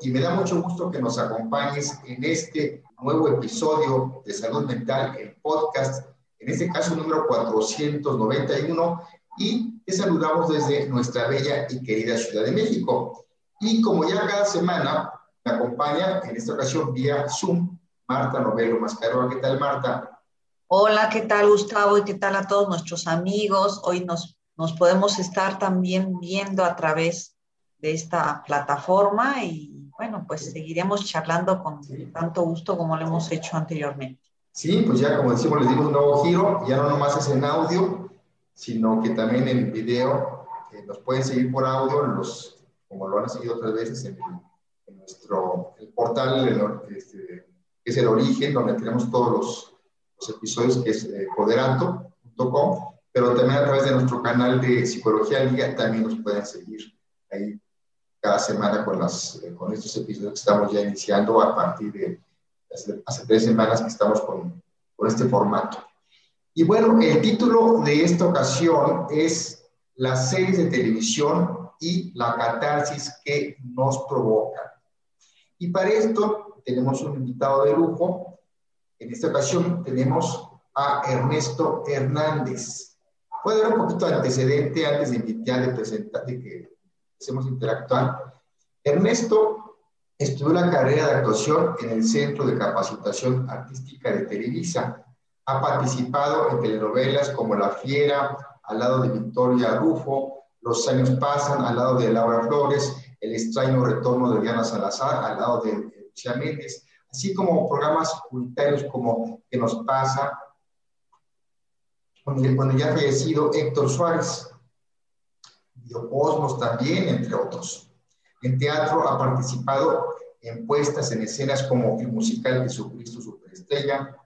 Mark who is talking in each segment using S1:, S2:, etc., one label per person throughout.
S1: y me da mucho gusto que nos acompañes en este nuevo episodio de Salud Mental, el podcast, en este caso número 491, y te saludamos desde nuestra bella y querida Ciudad de México. Y como ya cada semana me acompaña, en esta ocasión vía Zoom, Marta Novelo Mascaroa. ¿Qué tal, Marta?
S2: Hola, ¿qué tal, Gustavo? Y qué tal a todos nuestros amigos. Hoy nos nos podemos estar también viendo a través de esta plataforma y bueno, pues seguiremos charlando con tanto gusto como lo hemos hecho anteriormente.
S1: Sí, pues ya como decimos, les dimos un nuevo giro, ya no nomás es en audio, sino que también en video, nos pueden seguir por audio, los, como lo han seguido otras veces en, nuestro portal, este, que es el origen, donde tenemos todos los, los episodios, que es eh, poderanto.com pero también a través de nuestro canal de Psicología Liga también nos pueden seguir ahí cada semana con, las, eh, con estos episodios que estamos ya iniciando a partir de hace, tres semanas que estamos con, con este formato. Y bueno, el título de esta ocasión es las series de televisión y la catarsis que nos provocan. Y para esto tenemos un invitado de lujo. En esta ocasión tenemos a Ernesto Hernández. Puede haber un poquito de antecedente antes de de presentar, de que empecemos a interactuar. Ernesto estudió la carrera de actuación en el Centro de Capacitación Artística de Televisa. Ha participado en telenovelas como La Fiera, al lado de Victoria Rufo, Los años pasan, al lado de Laura Flores, El extraño retorno de Diana Salazar, al lado de Lucía Méndez, así como programas comunitarios como ¿Qué nos pasa? cuando ya fallecido Héctor Suárez, Biocosmos también, entre otros. En teatro ha participado en puestas en escenas como el musical Jesucristo Superestrella,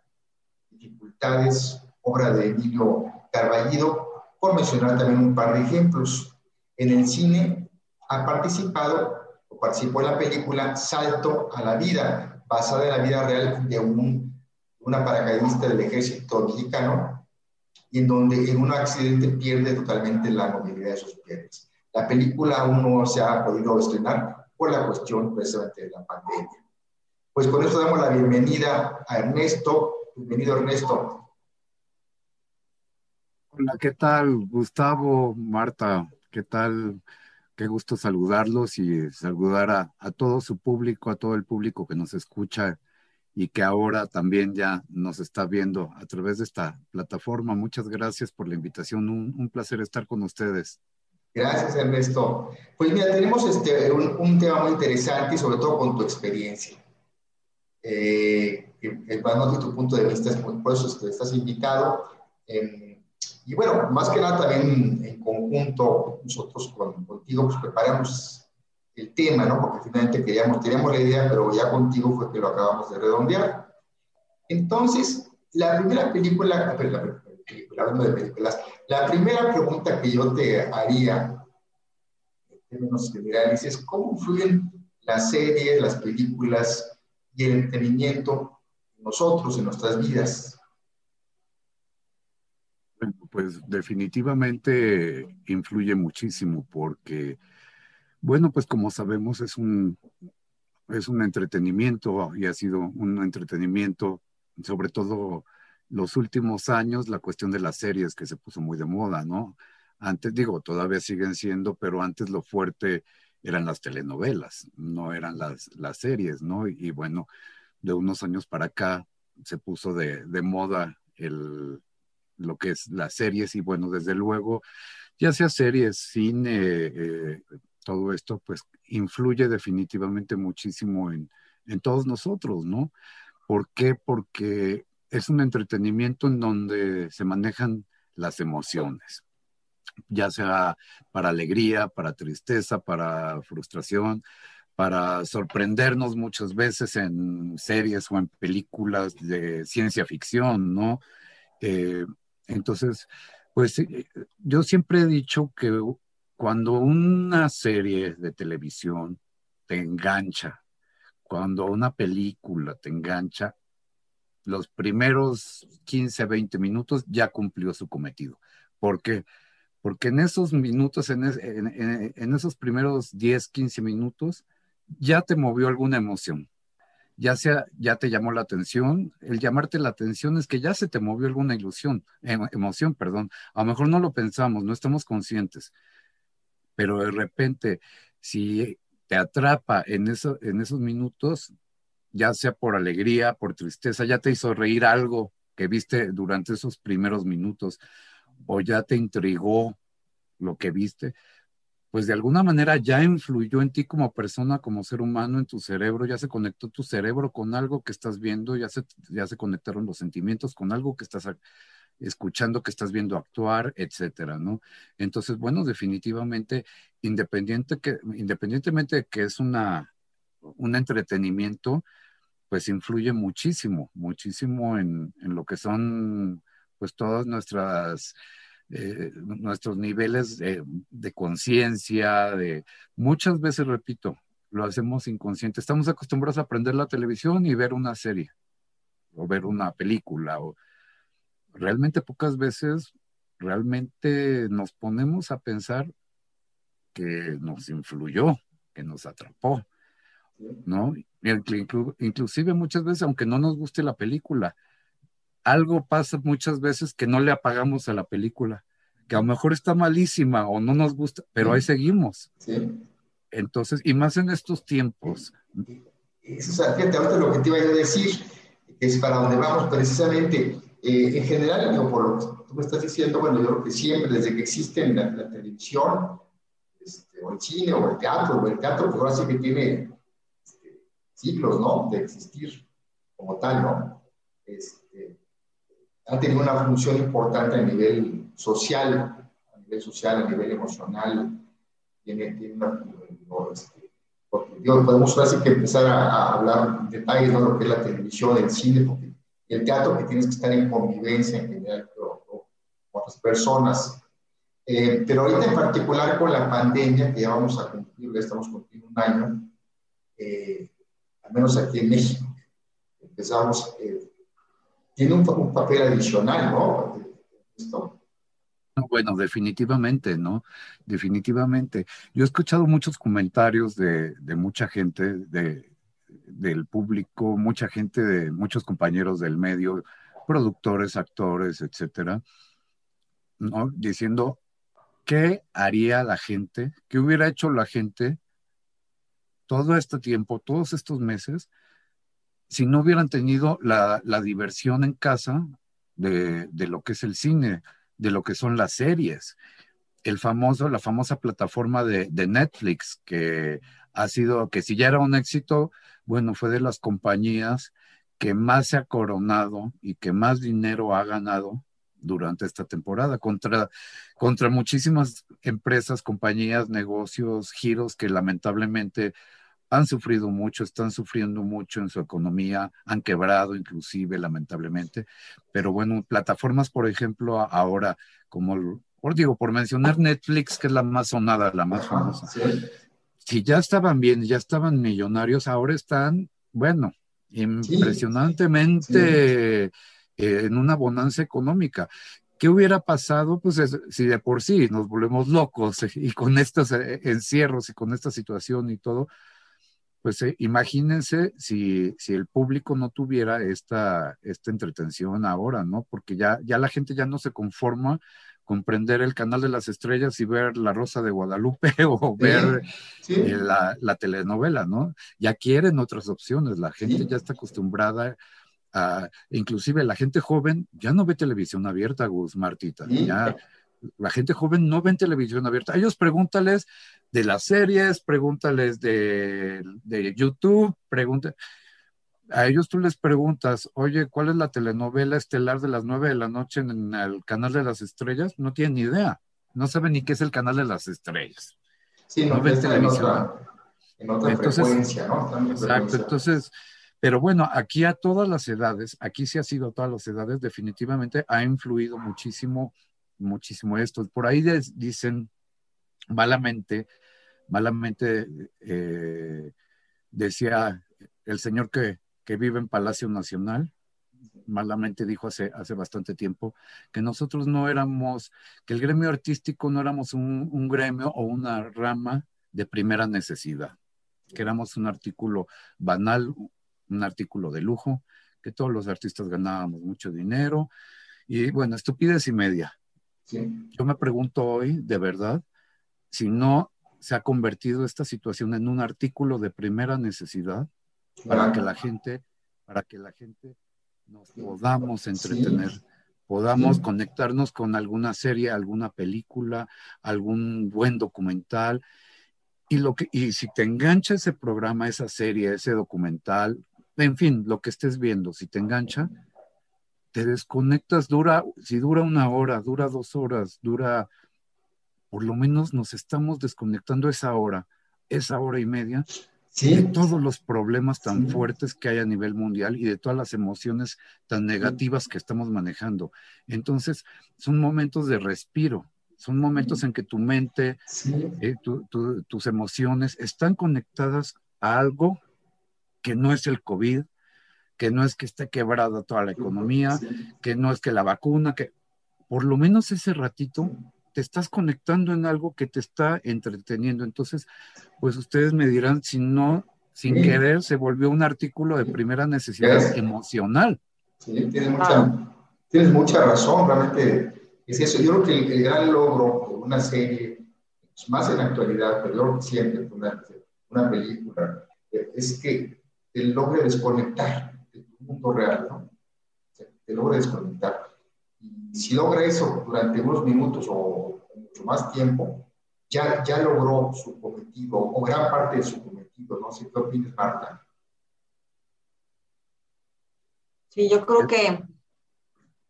S1: Dificultades, obra de Emilio Carballido, por mencionar también un par de ejemplos. En el cine ha participado o participó en la película Salto a la Vida, basada en la vida real de un, una paracaidista del ejército mexicano, y en donde en un accidente pierde totalmente la movilidad de sus piernas. La película aún no se ha podido estrenar por la cuestión precisamente de la pandemia. Pues con esto damos la bienvenida a Ernesto. Bienvenido, Ernesto.
S3: Hola, ¿qué tal, Gustavo, Marta? ¿Qué tal? Qué gusto saludarlos y saludar a, a todo su público, a todo el público que nos escucha y que ahora también ya nos está viendo a través de esta plataforma. Muchas gracias por la invitación. Un, placer estar con ustedes.
S1: Gracias, Ernesto. Pues mira, tenemos este, un, tema muy interesante y sobre todo con tu experiencia. Eh, de tu punto de vista, por eso estás invitado. y bueno, más que nada también en conjunto, nosotros contigo pues preparamos el tema, ¿no? Porque finalmente queríamos, teníamos la idea, pero ya contigo fue que lo acabamos de redondear. Entonces, la primera película, la, película, hablando de películas, la primera pregunta que yo te haría, en términos generales, es cómo influyen las series, las películas y el entretenimiento en nosotros, en nuestras vidas.
S3: Bueno, pues definitivamente influye muchísimo porque bueno, pues como sabemos es un, es un entretenimiento y ha sido un entretenimiento, sobre todo los últimos años, la cuestión de las series que se puso muy de moda, ¿no? Antes, digo, todavía siguen siendo, pero antes lo fuerte eran las telenovelas, no eran las, las series, ¿no? Y, bueno, de unos años para acá se puso de, de moda el, lo que es las series y bueno, desde luego, ya sea series, cine, eh, todo esto pues influye definitivamente muchísimo en, todos nosotros, ¿no? ¿Por qué? Porque es un entretenimiento en donde se manejan las emociones, ya sea para alegría, para tristeza, para frustración, para sorprendernos muchas veces en series o en películas de ciencia ficción, ¿no? Eh, entonces, pues eh, yo siempre he dicho que cuando una serie de televisión te engancha, cuando una película te engancha, los primeros 15, 20 minutos ya cumplió su cometido. ¿Por qué? porque en esos minutos, en, en, esos primeros 10, 15 minutos, ya te movió alguna emoción, ya sea, ya te llamó la atención, el llamarte la atención es que ya se te movió alguna ilusión, em, emoción, perdón, a lo mejor no lo pensamos, no estamos conscientes, pero de repente, si te atrapa en, en esos minutos, ya sea por alegría, por tristeza, ya te hizo reír algo que viste durante esos primeros minutos, o ya te intrigó lo que viste, pues de alguna manera ya influyó en ti como persona, como ser humano, en tu cerebro, ya se conectó tu cerebro con algo que estás viendo, ya se, ya se conectaron los sentimientos con algo que estás escuchando, que estás viendo actuar, etcétera, ¿no? Entonces, bueno, definitivamente, independiente que, independientemente de que es una, un entretenimiento, pues influye muchísimo, muchísimo en, en lo que son, pues todas nuestras eh, nuestros niveles de, conciencia, de muchas veces, repito, lo hacemos inconsciente. Estamos acostumbrados a prender la televisión y ver una serie o ver una película o realmente pocas veces realmente nos ponemos a pensar que nos influyó, que nos atrapó, ¿no? Inclusive muchas veces, aunque no nos guste la película, algo pasa muchas veces que no le apagamos a la película, que a lo mejor está malísima o no nos gusta, pero ahí seguimos. Entonces, y más en estos tiempos.
S1: Eso, fíjate, ahorita lo que te iba a decir es para donde vamos precisamente. Eh, en general, por lo que tú me estás diciendo, bueno, yo creo que siempre, desde que existe la, la televisión, este, o el cine, o el teatro, o el teatro, pues ahora sí que tiene este, siglos, ¿no? De existir como tal, ¿no? Este, ha tenido una función importante a nivel social, a nivel social, a nivel emocional, tiene, tiene una, este, podemos así que empezar a, hablar detalles de lo que es la televisión, el cine, porque el teatro que tienes que estar en convivencia en general con, otras personas. Eh, pero ahorita en particular con la pandemia, que ya vamos a cumplir, ya estamos cumpliendo un año, eh, al menos aquí en México, empezamos eh, tiene un, papel adicional, ¿no?
S3: Bueno, definitivamente, ¿no? Definitivamente. Yo he escuchado muchos comentarios de, mucha gente, de, del público, mucha gente, de muchos compañeros del medio, productores, actores, etcétera, ¿no? Diciendo, ¿qué haría la gente? ¿Qué hubiera hecho la gente todo este tiempo, todos estos meses, si no hubieran tenido la, diversión en casa de, lo que es el cine, de lo que son las series. El famoso, la famosa plataforma de, Netflix, que ha sido, que si ya era un éxito, bueno, fue de las compañías que más se ha coronado y que más dinero ha ganado durante esta temporada contra, contra muchísimas empresas, compañías, negocios, giros que lamentablemente han sufrido mucho, están sufriendo mucho en su economía, han quebrado inclusive, lamentablemente. Pero bueno, plataformas, por ejemplo, ahora, como, por digo, por mencionar Netflix, que es la más sonada, la más famosa. Si ya estaban bien, ya estaban millonarios, ahora están, bueno, impresionantemente en una bonanza económica. ¿Qué hubiera pasado? Pues si de por sí nos volvemos locos y con estos eh, encierros y con esta situación y todo, pues eh, imagínense si, si, el público no tuviera esta, esta entretención ahora, ¿no? Porque ya, ya la gente ya no se conforma con prender el canal de las estrellas y ver La Rosa de Guadalupe o ver eh, la, la, telenovela, ¿no? Ya quieren otras opciones, la gente ya está acostumbrada a, inclusive la gente joven ya no ve televisión abierta, Gus Martita, ya la gente joven no ve televisión abierta. A ellos pregúntales de las series, pregúntales de, de YouTube, pregunta. A ellos tú les preguntas, oye, ¿cuál es la telenovela estelar de las nueve de la noche en el canal de las estrellas? No tienen ni idea. No saben ni qué es el canal de las estrellas.
S1: Sí, no, ven televisión. En otra, frecuencia, ¿no?
S3: Exacto, entonces, pero bueno, aquí a todas las edades, aquí sí ha sido a todas las edades, definitivamente ha influido muchísimo, muchísimo esto. Por ahí dicen malamente malamente eh, decía el señor que, vive en Palacio Nacional, malamente dijo hace, hace bastante tiempo, que nosotros no éramos, que el gremio artístico no éramos un, un gremio o una rama de primera necesidad, que éramos un artículo banal, un artículo de lujo, que todos los artistas ganábamos mucho dinero y bueno, estupidez y media. Yo me pregunto hoy, de verdad, si no se ha convertido esta situación en un artículo de primera necesidad para que la gente, para que la gente nos podamos entretener, podamos conectarnos con alguna serie, alguna película, algún buen documental. Y, lo que, y si te engancha ese programa, esa serie, ese documental, en fin, lo que estés viendo, si te engancha, te desconectas, dura, si dura una hora, dura dos horas, dura, por lo menos nos estamos desconectando esa hora, esa hora y media, de todos los problemas tan fuertes que hay a nivel mundial y de todas las emociones tan negativas que estamos manejando. Entonces, son momentos de respiro, son momentos en que tu mente, eh, tus emociones están conectadas a algo que no es el COVID, que no es que esté quebrada toda la economía, que no es que la vacuna, que por lo menos ese ratito te estás conectando en algo que te está entreteniendo. Entonces, pues ustedes me dirán si no, sin querer, se volvió un artículo de primera necesidad emocional.
S1: Sí, tienes mucha, tienes mucha razón, realmente es eso. Yo creo que el, gran logro de una serie, pues, más en la actualidad, pero yo creo que siempre una, una película, es que te logre desconectar de tu mundo real, ¿no? te logre desconectar. Y si logra eso durante unos minutos o mucho más tiempo, ya, ya logró su cometido o gran parte de su cometido, no sé qué opinas, Marta.
S2: Sí, yo creo que,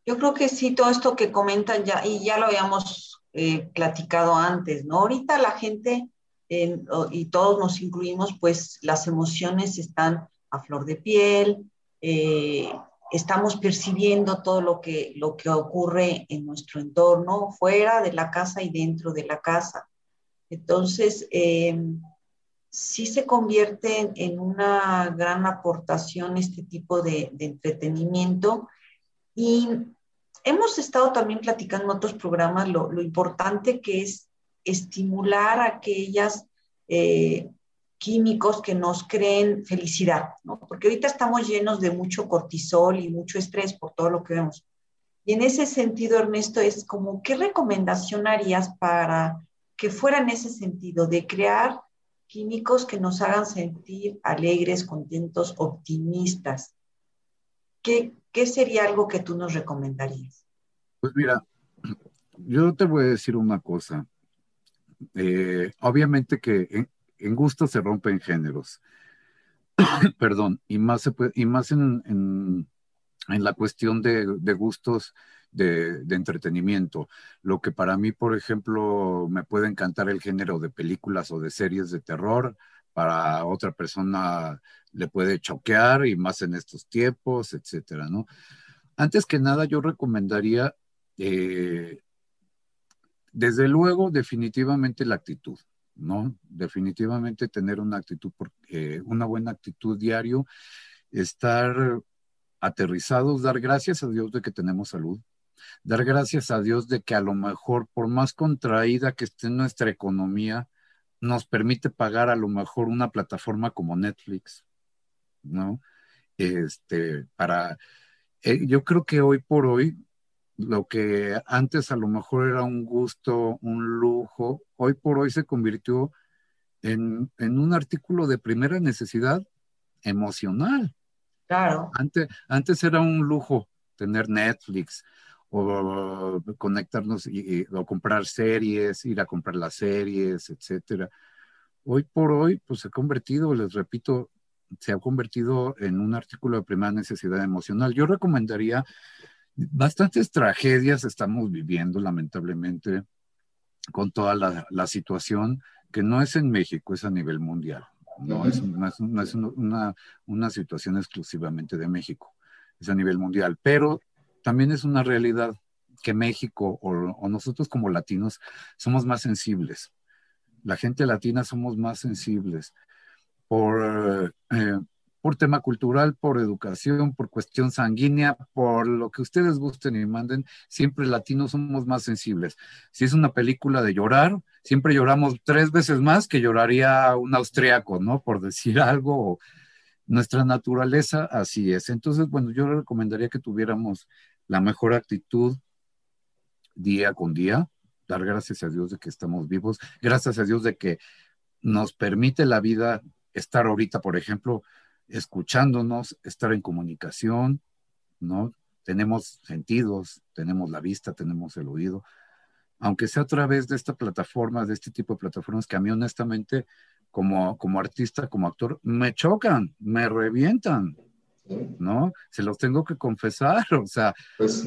S2: yo creo que sí, todo esto que comentan ya, y ya lo habíamos eh, platicado antes, ¿no? Ahorita la gente, y todos nos incluimos, pues las emociones están a flor de piel, eh, estamos percibiendo todo lo que, lo que ocurre en nuestro entorno, fuera de la casa y dentro de la casa. Entonces, eh, sí se convierte en una gran aportación este tipo de, entretenimiento. Y hemos estado también platicando en otros programas lo, importante que es estimular aquellas eh, químicos que nos creen felicidad, ¿no? Porque ahorita estamos llenos de mucho cortisol y mucho estrés por todo lo que vemos. Y en ese sentido, Ernesto, es como, ¿qué recomendación harías para que fuera en ese sentido, de crear químicos que nos hagan sentir alegres, contentos, optimistas? ¿Qué, qué sería algo que tú nos recomendarías?
S3: Pues mira, yo te voy a decir una cosa. Eh, obviamente que gusto se rompen géneros. Perdón, y más, y más en, en, la cuestión de, de gustos de, de, entretenimiento. Lo que para mí, por ejemplo, me puede encantar el género de películas o de series de terror, para otra persona le puede choquear y más en estos tiempos, etcétera, ¿no? Antes que nada, yo recomendaría, eh, desde luego, definitivamente la actitud. ¿No? Definitivamente tener una actitud, eh, una buena actitud diario, estar aterrizados, dar gracias a Dios de que tenemos salud, dar gracias a Dios de que a lo mejor, por más contraída que esté nuestra economía, nos permite pagar a lo mejor una plataforma como Netflix, ¿no? Este, para, eh, yo creo que hoy por hoy lo que antes a lo mejor era un gusto, un lujo, hoy por hoy se convirtió en, un artículo de primera necesidad emocional.
S2: Claro.
S3: Antes, antes era un lujo tener Netflix o conectarnos y, o comprar series, ir a comprar las series, etcétera. Hoy por hoy, pues se ha convertido, les repito, se ha convertido en un artículo de primera necesidad emocional. Yo recomendaría bastantes tragedias estamos viviendo, lamentablemente, con toda la, situación que no es en México, es a nivel mundial. No es, una, situación exclusivamente de México, es a nivel mundial. Pero también es una realidad que México o, nosotros como latinos somos más sensibles. La gente latina somos más sensibles por, eh, por tema cultural, por educación, por cuestión sanguínea, por lo que ustedes gusten y manden, siempre latinos somos más sensibles. Si es una película de llorar, siempre lloramos tres veces más que lloraría un austriaco, ¿no? Por decir algo. Nuestra naturaleza así es. Entonces, bueno, yo recomendaría que tuviéramos la mejor actitud día con día, dar gracias a Dios de que estamos vivos, gracias a Dios de que nos permite la vida estar ahorita, por ejemplo, escuchándonos, estar en comunicación, ¿no? Tenemos sentidos, tenemos la vista, tenemos el oído, aunque sea a través de esta plataforma, de este tipo de plataformas que a mí honestamente, como, como artista, como actor, me chocan, me revientan, ¿no? Se los tengo que confesar, o sea,
S1: pues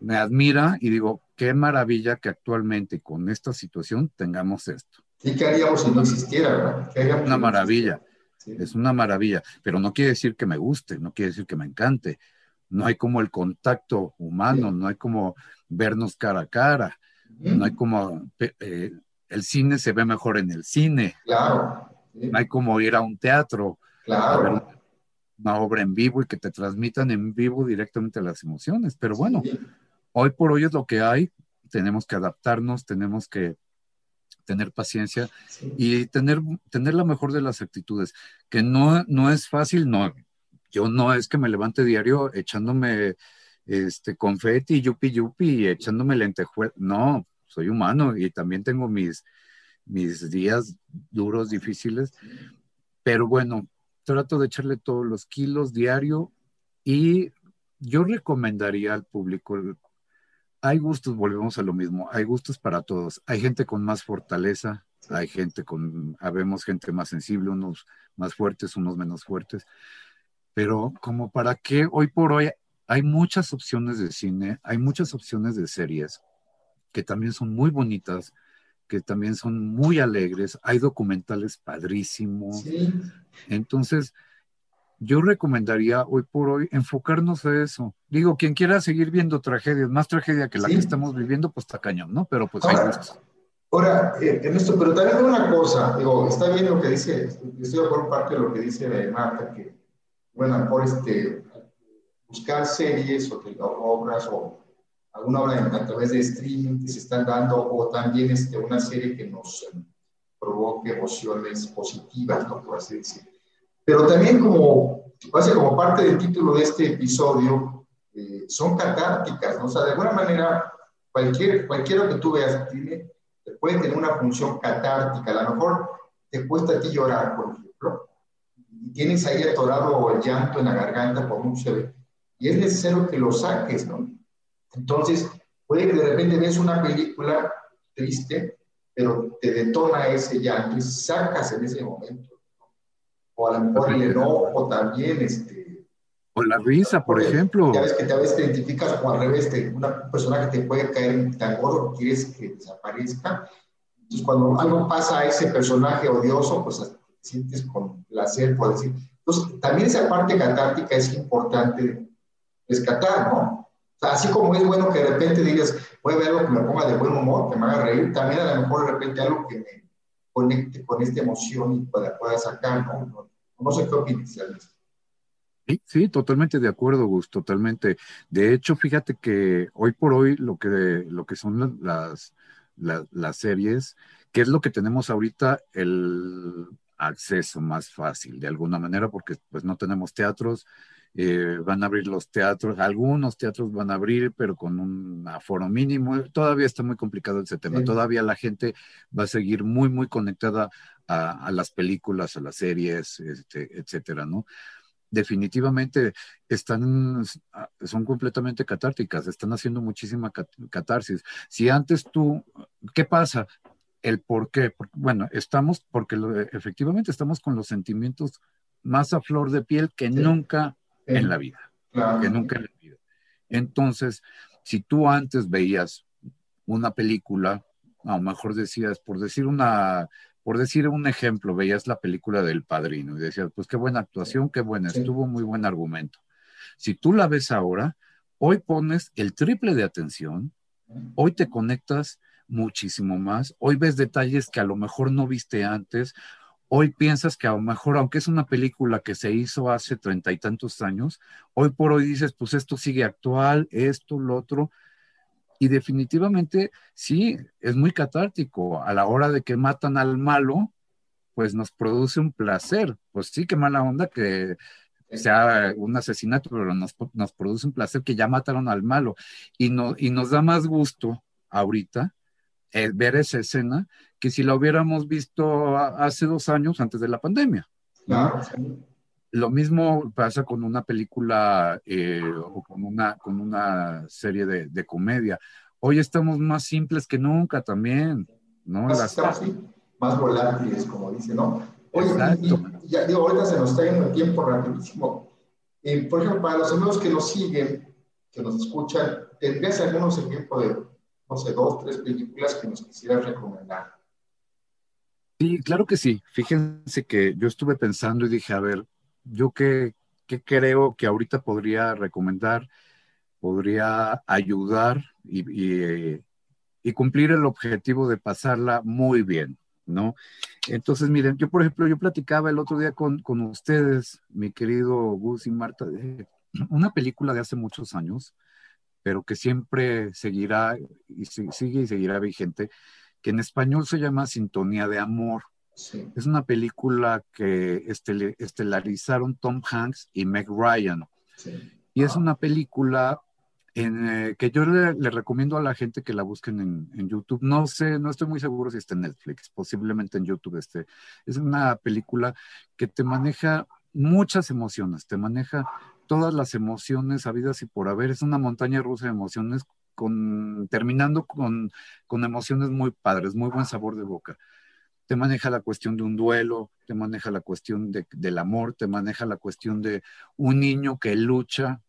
S3: me, admira y digo, qué maravilla que actualmente con esta situación tengamos esto.
S1: ¿Y qué haríamos si no existiera?
S3: una maravilla. Es una maravilla, pero no quiere decir que me guste, no quiere decir que me encante. No hay como el contacto humano, no hay como vernos cara a cara, no hay como eh, el cine se ve mejor en el cine.
S1: Claro.
S3: No hay como ir a un teatro,
S1: claro.
S3: ver una obra en vivo y que te transmitan en vivo directamente las emociones. Pero bueno, hoy por hoy es lo que hay. Tenemos que adaptarnos, tenemos que tener paciencia y tener, tener la mejor de las actitudes, que no, no es fácil, no, yo no es que me levante diario echándome este confeti, yupi yupi, echándome lentejuela, no, soy humano y también tengo mis, mis días duros, difíciles, pero bueno, trato de echarle todos los kilos diario y yo recomendaría al público hay gustos, volvemos a lo mismo, hay gustos para todos. Hay gente con más fortaleza, hay gente con, habemos gente más sensible, unos más fuertes, unos menos fuertes. Pero como para qué hoy por hoy hay muchas opciones de cine, hay muchas opciones de series que también son muy bonitas, que también son muy alegres, hay documentales padrísimos. Entonces, yo recomendaría hoy por hoy enfocarnos a eso. Digo, quien quiera seguir viendo tragedias, más tragedia que la que estamos viviendo, pues está cañón, ¿no? Pero pues
S1: ahora, hay Ahora, eh, Ernesto, pero también una cosa, digo, está bien lo que dice, estoy por parte de lo que dice Marta, que, bueno, por este, buscar series o obras o alguna obra a través de streaming que se están dando, o también este, una serie que nos eh, provoque emociones positivas, ¿no? Por así decirlo pero también como, como parte del título de este episodio, eh, son catárticas, ¿no? O sea, de alguna manera, cualquier, cualquiera que tú veas tiene, puede tener una función catártica. A lo mejor te cuesta a ti llorar, por ejemplo, y tienes ahí atorado el llanto en la garganta por mucho y es necesario que lo saques, ¿no? Entonces, puede que de repente ves una película triste, pero te detona ese llanto y sacas en ese momento o a lo mejor el enojo también, este...
S3: O la risa, por ejemplo.
S1: Ya ves que a veces te identificas o al revés, te, una persona que te puede caer tan gordo, quieres que desaparezca. Entonces, cuando algo pasa a ese personaje odioso, pues te sientes con placer, por decir. Entonces, también esa parte catártica es importante rescatar, ¿no? O así como es bueno que de repente digas, voy a ver algo que me ponga de buen humor, que me haga reír, también a lo mejor de repente algo que me conecte con esta emoción y pueda, pueda sacar, ¿no? No sé qué opinas,
S3: Sí, sí, totalmente de acuerdo, Gus, totalmente. De hecho, fíjate que hoy por hoy lo que, lo que son las, las, las series, ¿qué es lo que tenemos ahorita? El acceso más fácil, de alguna manera, porque pues no tenemos teatros, eh, van a abrir los teatros, algunos teatros van a abrir, pero con un aforo mínimo. Todavía está muy complicado ese tema. Todavía la gente va a seguir muy, muy conectada a, las películas, a las series, este, etcétera, ¿no? Definitivamente están, son completamente catárticas, están haciendo muchísima catarsis. Si antes tú, ¿qué pasa? El por qué. Bueno, estamos, porque efectivamente estamos con los sentimientos más a flor de piel que nunca en la vida, que nunca en la vida. Entonces, si tú antes veías una película, a lo mejor decías, por decir una, por decir un ejemplo, veías la película del padrino y decías, pues qué buena actuación, qué buena, estuvo muy buen argumento. Si tú la ves ahora, hoy pones el triple de atención, hoy te conectas muchísimo más, hoy ves detalles que a lo mejor no viste antes, hoy piensas que a lo mejor, aunque es una película que se hizo hace treinta y tantos años, hoy por hoy dices, pues esto sigue actual, esto, lo otro. Y definitivamente sí, es muy catártico. A la hora de que matan al malo, pues nos produce un placer. Pues sí, qué mala onda que sea un asesinato, pero nos, produce un placer que ya mataron al malo. Y, no, y nos da más gusto ahorita eh, ver esa escena que si la hubiéramos visto hace dos años antes de la pandemia. Lo mismo pasa con una película eh, o con una, con una serie de, comedia. Hoy estamos más simples que nunca también, ¿no?
S1: Más, más volátiles, como dice, ¿no? Oye, y, ya digo, ahorita se nos está yendo el tiempo rapidísimo. Eh, por ejemplo, para los amigos que nos siguen, que nos escuchan, ¿tendrías algunos ejemplos de, no sé, dos, tres películas que nos quisieras recomendar?
S3: Sí, claro que sí. Fíjense que yo estuve pensando y dije, a ver, yo qué, qué creo que ahorita podría recomendar, podría ayudar y, y, cumplir el objetivo de pasarla muy bien, ¿no? Entonces, miren, yo por ejemplo, yo platicaba el otro día con, con ustedes, mi querido Gus y Marta, una película de hace muchos años, pero que siempre seguirá y sigue y seguirá vigente, que en español se llama Sintonía de Amor. Es una película que estelarizaron Tom Hanks y Meg Ryan. Y es una película en, eh, que yo le, recomiendo a la gente que la busquen en, YouTube. No sé, no estoy muy seguro si está en Netflix, posiblemente en YouTube esté. Es una película que te maneja muchas emociones, te maneja todas las emociones habidas y por haber. Es una montaña rusa de emociones, con, terminando con, con emociones muy padres, muy buen sabor de boca. Te maneja la cuestión de un duelo, te maneja la cuestión de, del amor, te maneja la cuestión de un niño que lucha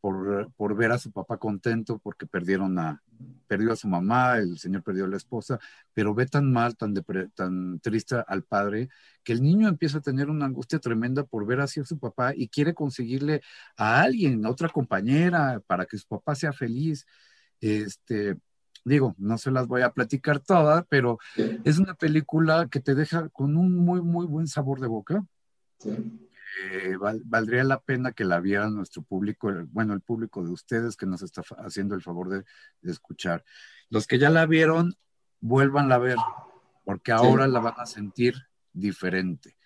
S3: por, por, ver a su papá contento porque perdieron a, perdió a su mamá, el señor perdió a la esposa, pero ve tan mal, tan, tan triste al padre, que el niño empieza a tener una angustia tremenda por ver así a su papá y quiere conseguirle a alguien, a otra compañera, para que su papá sea feliz. Este, digo, no se las voy a platicar todas, pero es una película que te deja con un muy, muy buen sabor de boca. Sí. Eh, valdría la pena que la vieran nuestro público, bueno, el público de ustedes que nos está haciendo el favor de, escuchar. Los que ya la vieron, vuelvan a ver, porque ahora la van a sentir diferente.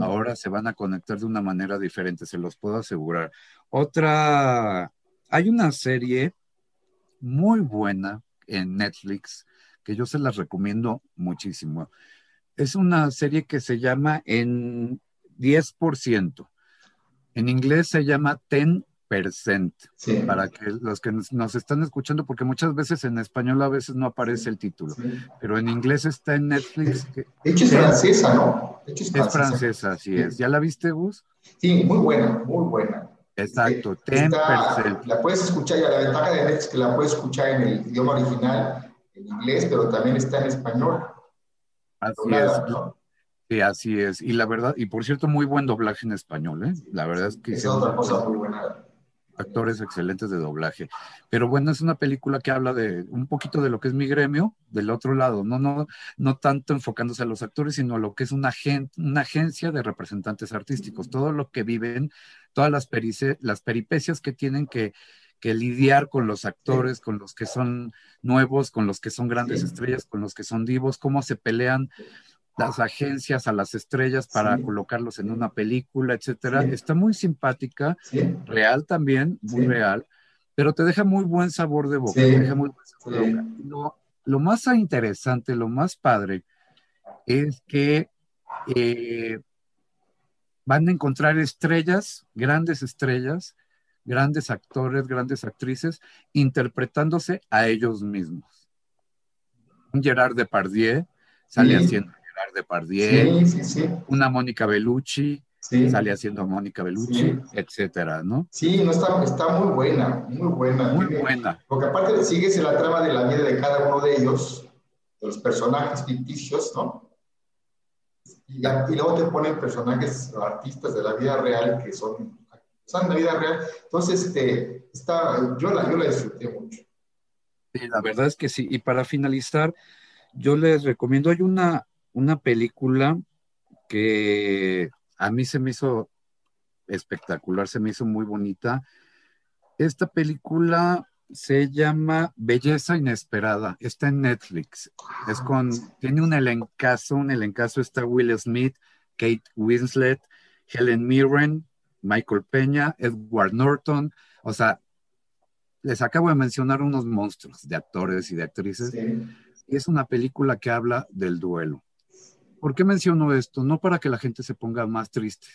S3: Ahora se van a conectar de una manera diferente, se los puedo asegurar. Otra, hay una serie muy buena en Netflix que yo se las recomiendo muchísimo. Es una serie que se llama en 10%. En inglés se llama 10%. Para que los que nos, están escuchando, porque muchas veces en español a veces no aparece el título, pero en inglés está en Netflix.
S1: De hecho es francesa, ¿no?
S3: es, francesa. así es. ¿Ya la viste, Gus?
S1: Sí, muy buena, muy buena.
S3: Exacto,
S1: 10%. la puedes escuchar, y la ventaja de Netflix es que la puedes escuchar en el idioma original, en inglés, pero también está en español.
S3: Así es. Sí, así es. Y la verdad, y por cierto, muy buen doblaje en español, ¿eh? La verdad es que...
S1: Es otra cosa muy buena.
S3: Actores excelentes de doblaje. Pero bueno, es una película que habla de un poquito de lo que es mi gremio, del otro lado, no, no, no tanto enfocándose a los actores, sino a lo que es una, una agencia de representantes artísticos, todo lo que viven, todas las, las peripecias que tienen que, que lidiar con los actores, con los que son nuevos, con los que son grandes estrellas, con los que son divos, cómo se pelean las agencias a las estrellas para colocarlos en una película, etcétera. Está muy simpática, real también, muy real, pero te deja muy buen sabor de boca. Lo, más interesante, lo más padre, es que eh, van a encontrar estrellas, grandes estrellas, grandes actores, grandes actrices, interpretándose a ellos mismos. Un Gerard Depardieu sale haciendo de Pardier, una Mónica Bellucci, sale haciendo Mónica Bellucci, etcétera, ¿no?
S1: Sí, no está, está muy buena, muy buena.
S3: Muy buena.
S1: Porque aparte sigues en la trama de la vida de cada uno de ellos, de los personajes ficticios, ¿no? Y, luego te ponen personajes artistas de la vida real que son, son de la vida real. Entonces, este, está, yo, la, yo la disfruté mucho.
S3: Sí, la verdad es que sí. Y para finalizar, yo les recomiendo, hay una, una película que a mí se me hizo espectacular, se me hizo muy bonita. Esta película se llama Belleza Inesperada, está en Netflix. Es con, tiene un elencazo, un elencazo está Will Smith, Kate Winslet, Helen Mirren, Michael Peña, Edward Norton, o sea, les acabo de mencionar unos monstruos de actores y de actrices. Y es una película que habla del duelo. ¿Por qué menciono esto? No para que la gente se ponga más triste,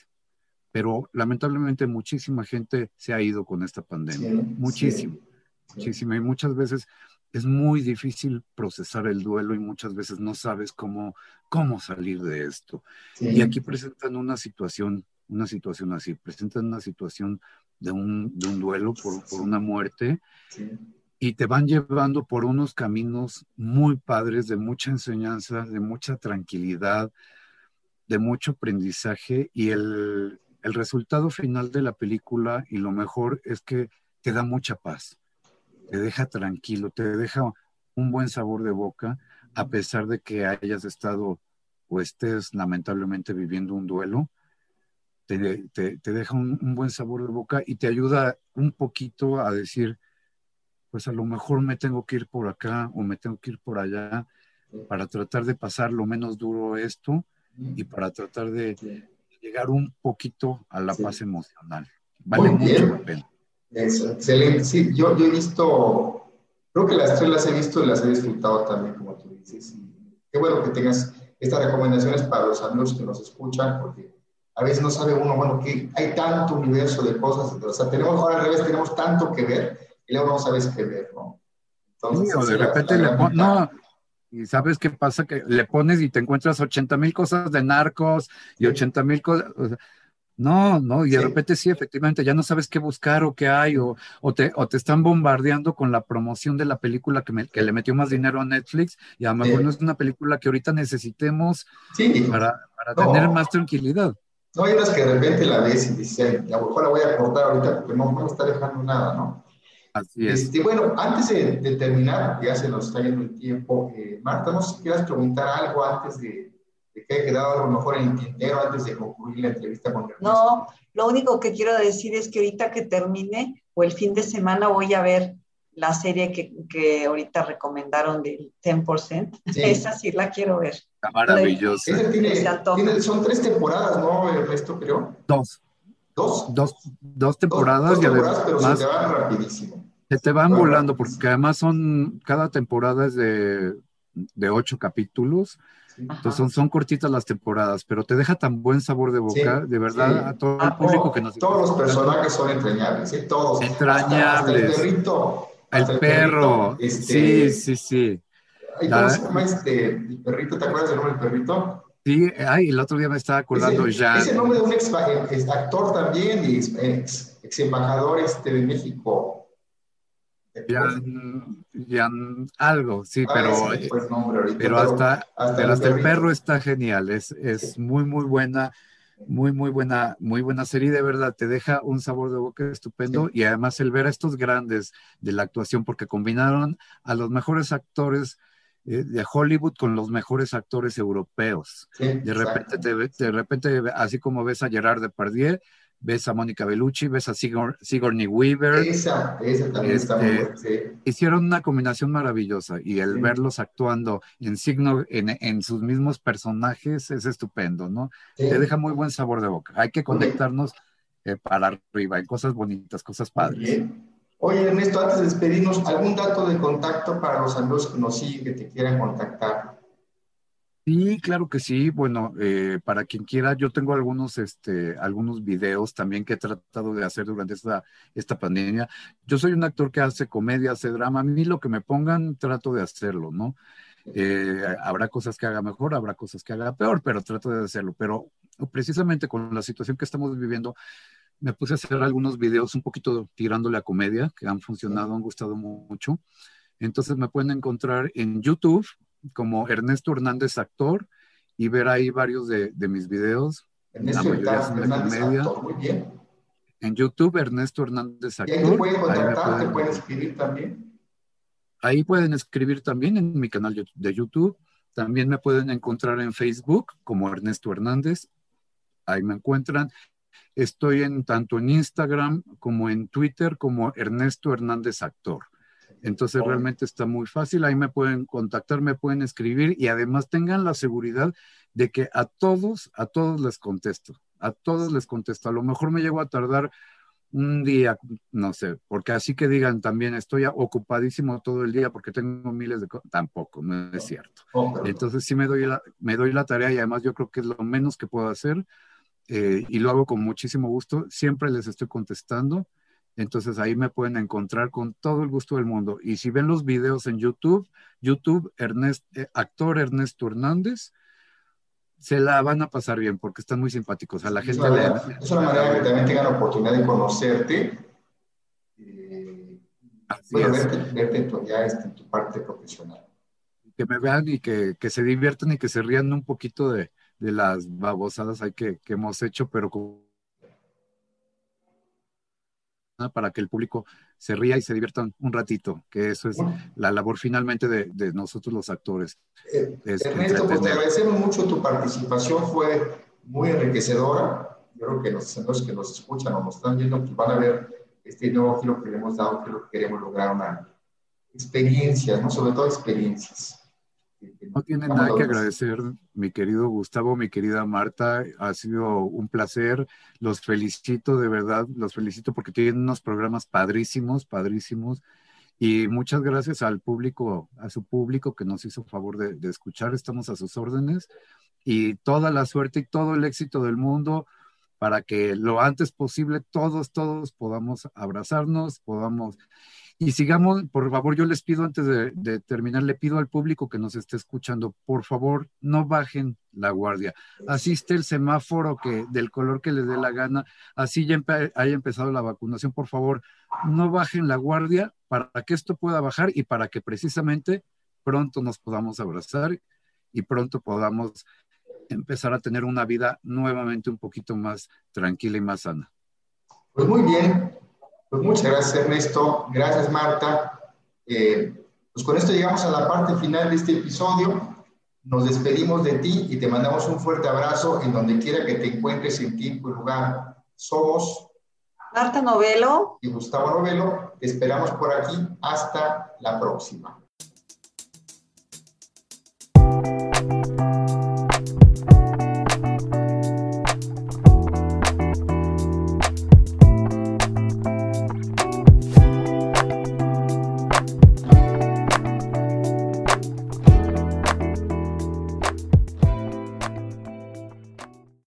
S3: pero lamentablemente muchísima gente se ha ido con esta pandemia. muchísimo, muchísima. Y muchas veces es muy difícil procesar el duelo y muchas veces no sabes cómo, cómo salir de esto. Y aquí presentan una situación, una situación así, presentan una situación de un, de un duelo por, por, una muerte y te van llevando por unos caminos muy padres, de mucha enseñanza, de mucha tranquilidad, de mucho aprendizaje y el, el resultado final de la película y lo mejor es que te da mucha paz, te deja tranquilo, te deja un buen sabor de boca a pesar de que hayas estado o estés lamentablemente viviendo un duelo te, deja un, buen sabor de boca y te ayuda un poquito a decir, pues a lo mejor me tengo que ir por acá o me tengo que ir por allá para tratar de pasar lo menos duro esto y para tratar de llegar un poquito a la paz emocional. Vale mucho la pena.
S1: Eso, excelente. Sí, yo, yo he visto, creo que las tres las he visto y las he disfrutado también, como tú dices. qué bueno que tengas estas recomendaciones para los amigos que nos escuchan, porque a veces no sabe uno, bueno, que hay tanto universo de cosas, o sea, tenemos ahora al revés, tenemos tanto que ver y luego no sabes qué ver, ¿no?
S3: Entonces, o de repente le pones, no, y sabes qué pasa, que le pones y te encuentras 80 mil cosas de narcos y 80 mil cosas, no, no, y de repente sí, efectivamente, ya no sabes qué buscar o qué hay, o, o, te, o te están bombardeando con la promoción de la película que, que le metió más dinero a Netflix, y a lo mejor no es una película que ahorita necesitemos para, para tener más tranquilidad.
S1: No hay unas que de repente la ves y dices, a lo mejor la voy a cortar ahorita porque no, me está dejando nada, ¿no?
S3: Así es.
S1: Este, bueno, antes de, terminar, ya se nos está yendo el tiempo, eh, Marta, no sé si quieras preguntar algo antes de, que haya quedado a lo mejor en el tintero, antes de concluir la entrevista con Ernesto.
S2: No, lo único que quiero decir es que ahorita que termine o el fin de semana voy a ver la serie que, que ahorita recomendaron del 10%. Esa sí la quiero ver.
S3: Está maravillosa.
S1: Esa tiene, son tres temporadas, ¿no, Ernesto, creo?
S3: Dos.
S1: ¿Dos?
S3: Dos, dos temporadas. Dos,
S1: temporadas, pero se te van rapidísimo.
S3: Se te van volando, porque además son, cada temporada es de, de ocho capítulos. Entonces son, son, cortitas las temporadas, pero te deja tan buen sabor de boca, de verdad, a todo el público que nos
S1: Todos los personajes son entrañables, ¿sí? todos.
S3: Entrañables.
S1: el perrito
S3: el perro.
S1: Este,
S3: sí, sí, sí.
S1: ¿Cómo se llama este el perrito? ¿Te acuerdas del nombre del perrito?
S3: Sí, ay, el otro día me estaba acordando ya.
S1: Es el nombre de un ex, actor también y ex, ex, embajador este, de México.
S3: Ya, algo, sí, pero, eh, pero, hasta, hasta, el, perro está genial, es, es muy, muy buena muy, muy buena, muy buena serie, de verdad, te deja un sabor de boca estupendo y además el ver a estos grandes de la actuación, porque combinaron a los mejores actores eh, de Hollywood con los mejores actores europeos. de, repente de repente, así como ves a Gerard Depardieu, ves a Mónica Bellucci, ves a Sigourney Weaver.
S1: Esa, esa también está muy este,
S3: Hicieron una combinación maravillosa y el verlos actuando en signo, en, sus mismos personajes es estupendo, ¿no? Te deja muy buen sabor de boca. Hay que conectarnos eh, para arriba, en cosas bonitas, cosas padres.
S1: Oye, Ernesto, antes de despedirnos, ¿algún dato de contacto para los amigos que nos siguen, que te quieran contactar?
S3: Sí, claro que sí. Bueno, eh, para quien quiera, yo tengo algunos, este, algunos videos también que he tratado de hacer durante esta, esta pandemia. Yo soy un actor que hace comedia, hace drama. A mí lo que me pongan, trato de hacerlo, ¿no? Eh, habrá cosas que haga mejor, habrá cosas que haga peor, pero trato de hacerlo. Pero precisamente con la situación que estamos viviendo, me puse a hacer algunos videos un poquito tirándole a comedia, que han funcionado, han gustado mucho. Entonces me pueden encontrar en YouTube como Ernesto Hernández Actor y ver ahí varios de, de mis videos.
S1: Ernesto Actor, muy bien.
S3: En YouTube, Ernesto Hernández Actor.
S1: ¿Y ahí te pueden contactar? ¿Te pueden escribir también?
S3: Ahí pueden escribir también en mi canal de YouTube. También me pueden encontrar en Facebook como Ernesto Hernández. Ahí me encuentran. Estoy en tanto en Instagram como en Twitter como Ernesto Hernández Actor. Entonces realmente está muy fácil. Ahí me pueden contactar, me pueden escribir y además tengan la seguridad de que a todos, a todos les contesto. A todos les contesto. A lo mejor me llego a tardar un día, no sé, porque así que digan también estoy ocupadísimo todo el día porque tengo miles de cosas, tampoco, no es cierto. Entonces sí me doy, la, me doy la tarea y además yo creo que es lo menos que puedo hacer eh, y lo hago con muchísimo gusto, siempre les estoy contestando, entonces ahí me pueden encontrar con todo el gusto del mundo. Y si ven los videos en YouTube, YouTube, Ernest, eh, actor Ernesto Hernández, se la van a pasar bien porque están muy simpáticos. A la gente
S1: es una manera que también tengan la oportunidad de conocerte. Eh, verte, verte ya este, en tu parte profesional.
S3: Que me vean y que, que, se diviertan y que se rían un poquito de, de las babosadas que, que hemos hecho, pero con para que el público se ría y se diviertan un ratito, que eso es la labor finalmente de, de nosotros los actores.
S1: Eh, Ernesto, pues te agradecemos mucho tu participación, fue muy enriquecedora. Yo creo que los que nos escuchan o nos están viendo pues van a ver este nuevo giro que le hemos dado, que lo que queremos lograr una experiencia, ¿no? sobre todo experiencias.
S3: No tienen nada que agradecer, mi querido Gustavo, mi querida Marta. Ha sido un placer. Los felicito, de verdad, los felicito porque tienen unos programas padrísimos, padrísimos. Y muchas gracias al público, a su público que nos hizo favor de, de escuchar. Estamos a sus órdenes. Y toda la suerte y todo el éxito del mundo para que lo antes posible todos, todos podamos abrazarnos, podamos y sigamos, por favor, yo les pido antes de, terminar, le pido al público que nos esté escuchando, por favor, no bajen la guardia. Asiste el semáforo que del color que les dé la gana, así ya haya empezado la vacunación, por favor, no bajen la guardia para que esto pueda bajar y para que precisamente pronto nos podamos abrazar y pronto podamos empezar a tener una vida nuevamente un poquito más tranquila y más sana.
S1: Pues muy bien, pues muchas gracias, Ernesto. Gracias, Marta. Eh, pues con esto llegamos a la parte final de este episodio. Nos despedimos de ti y te mandamos un fuerte abrazo en donde quiera que te encuentres en tiempo y lugar. Somos
S2: Marta Novelo
S1: y Gustavo Novelo. Te esperamos por aquí. Hasta la próxima.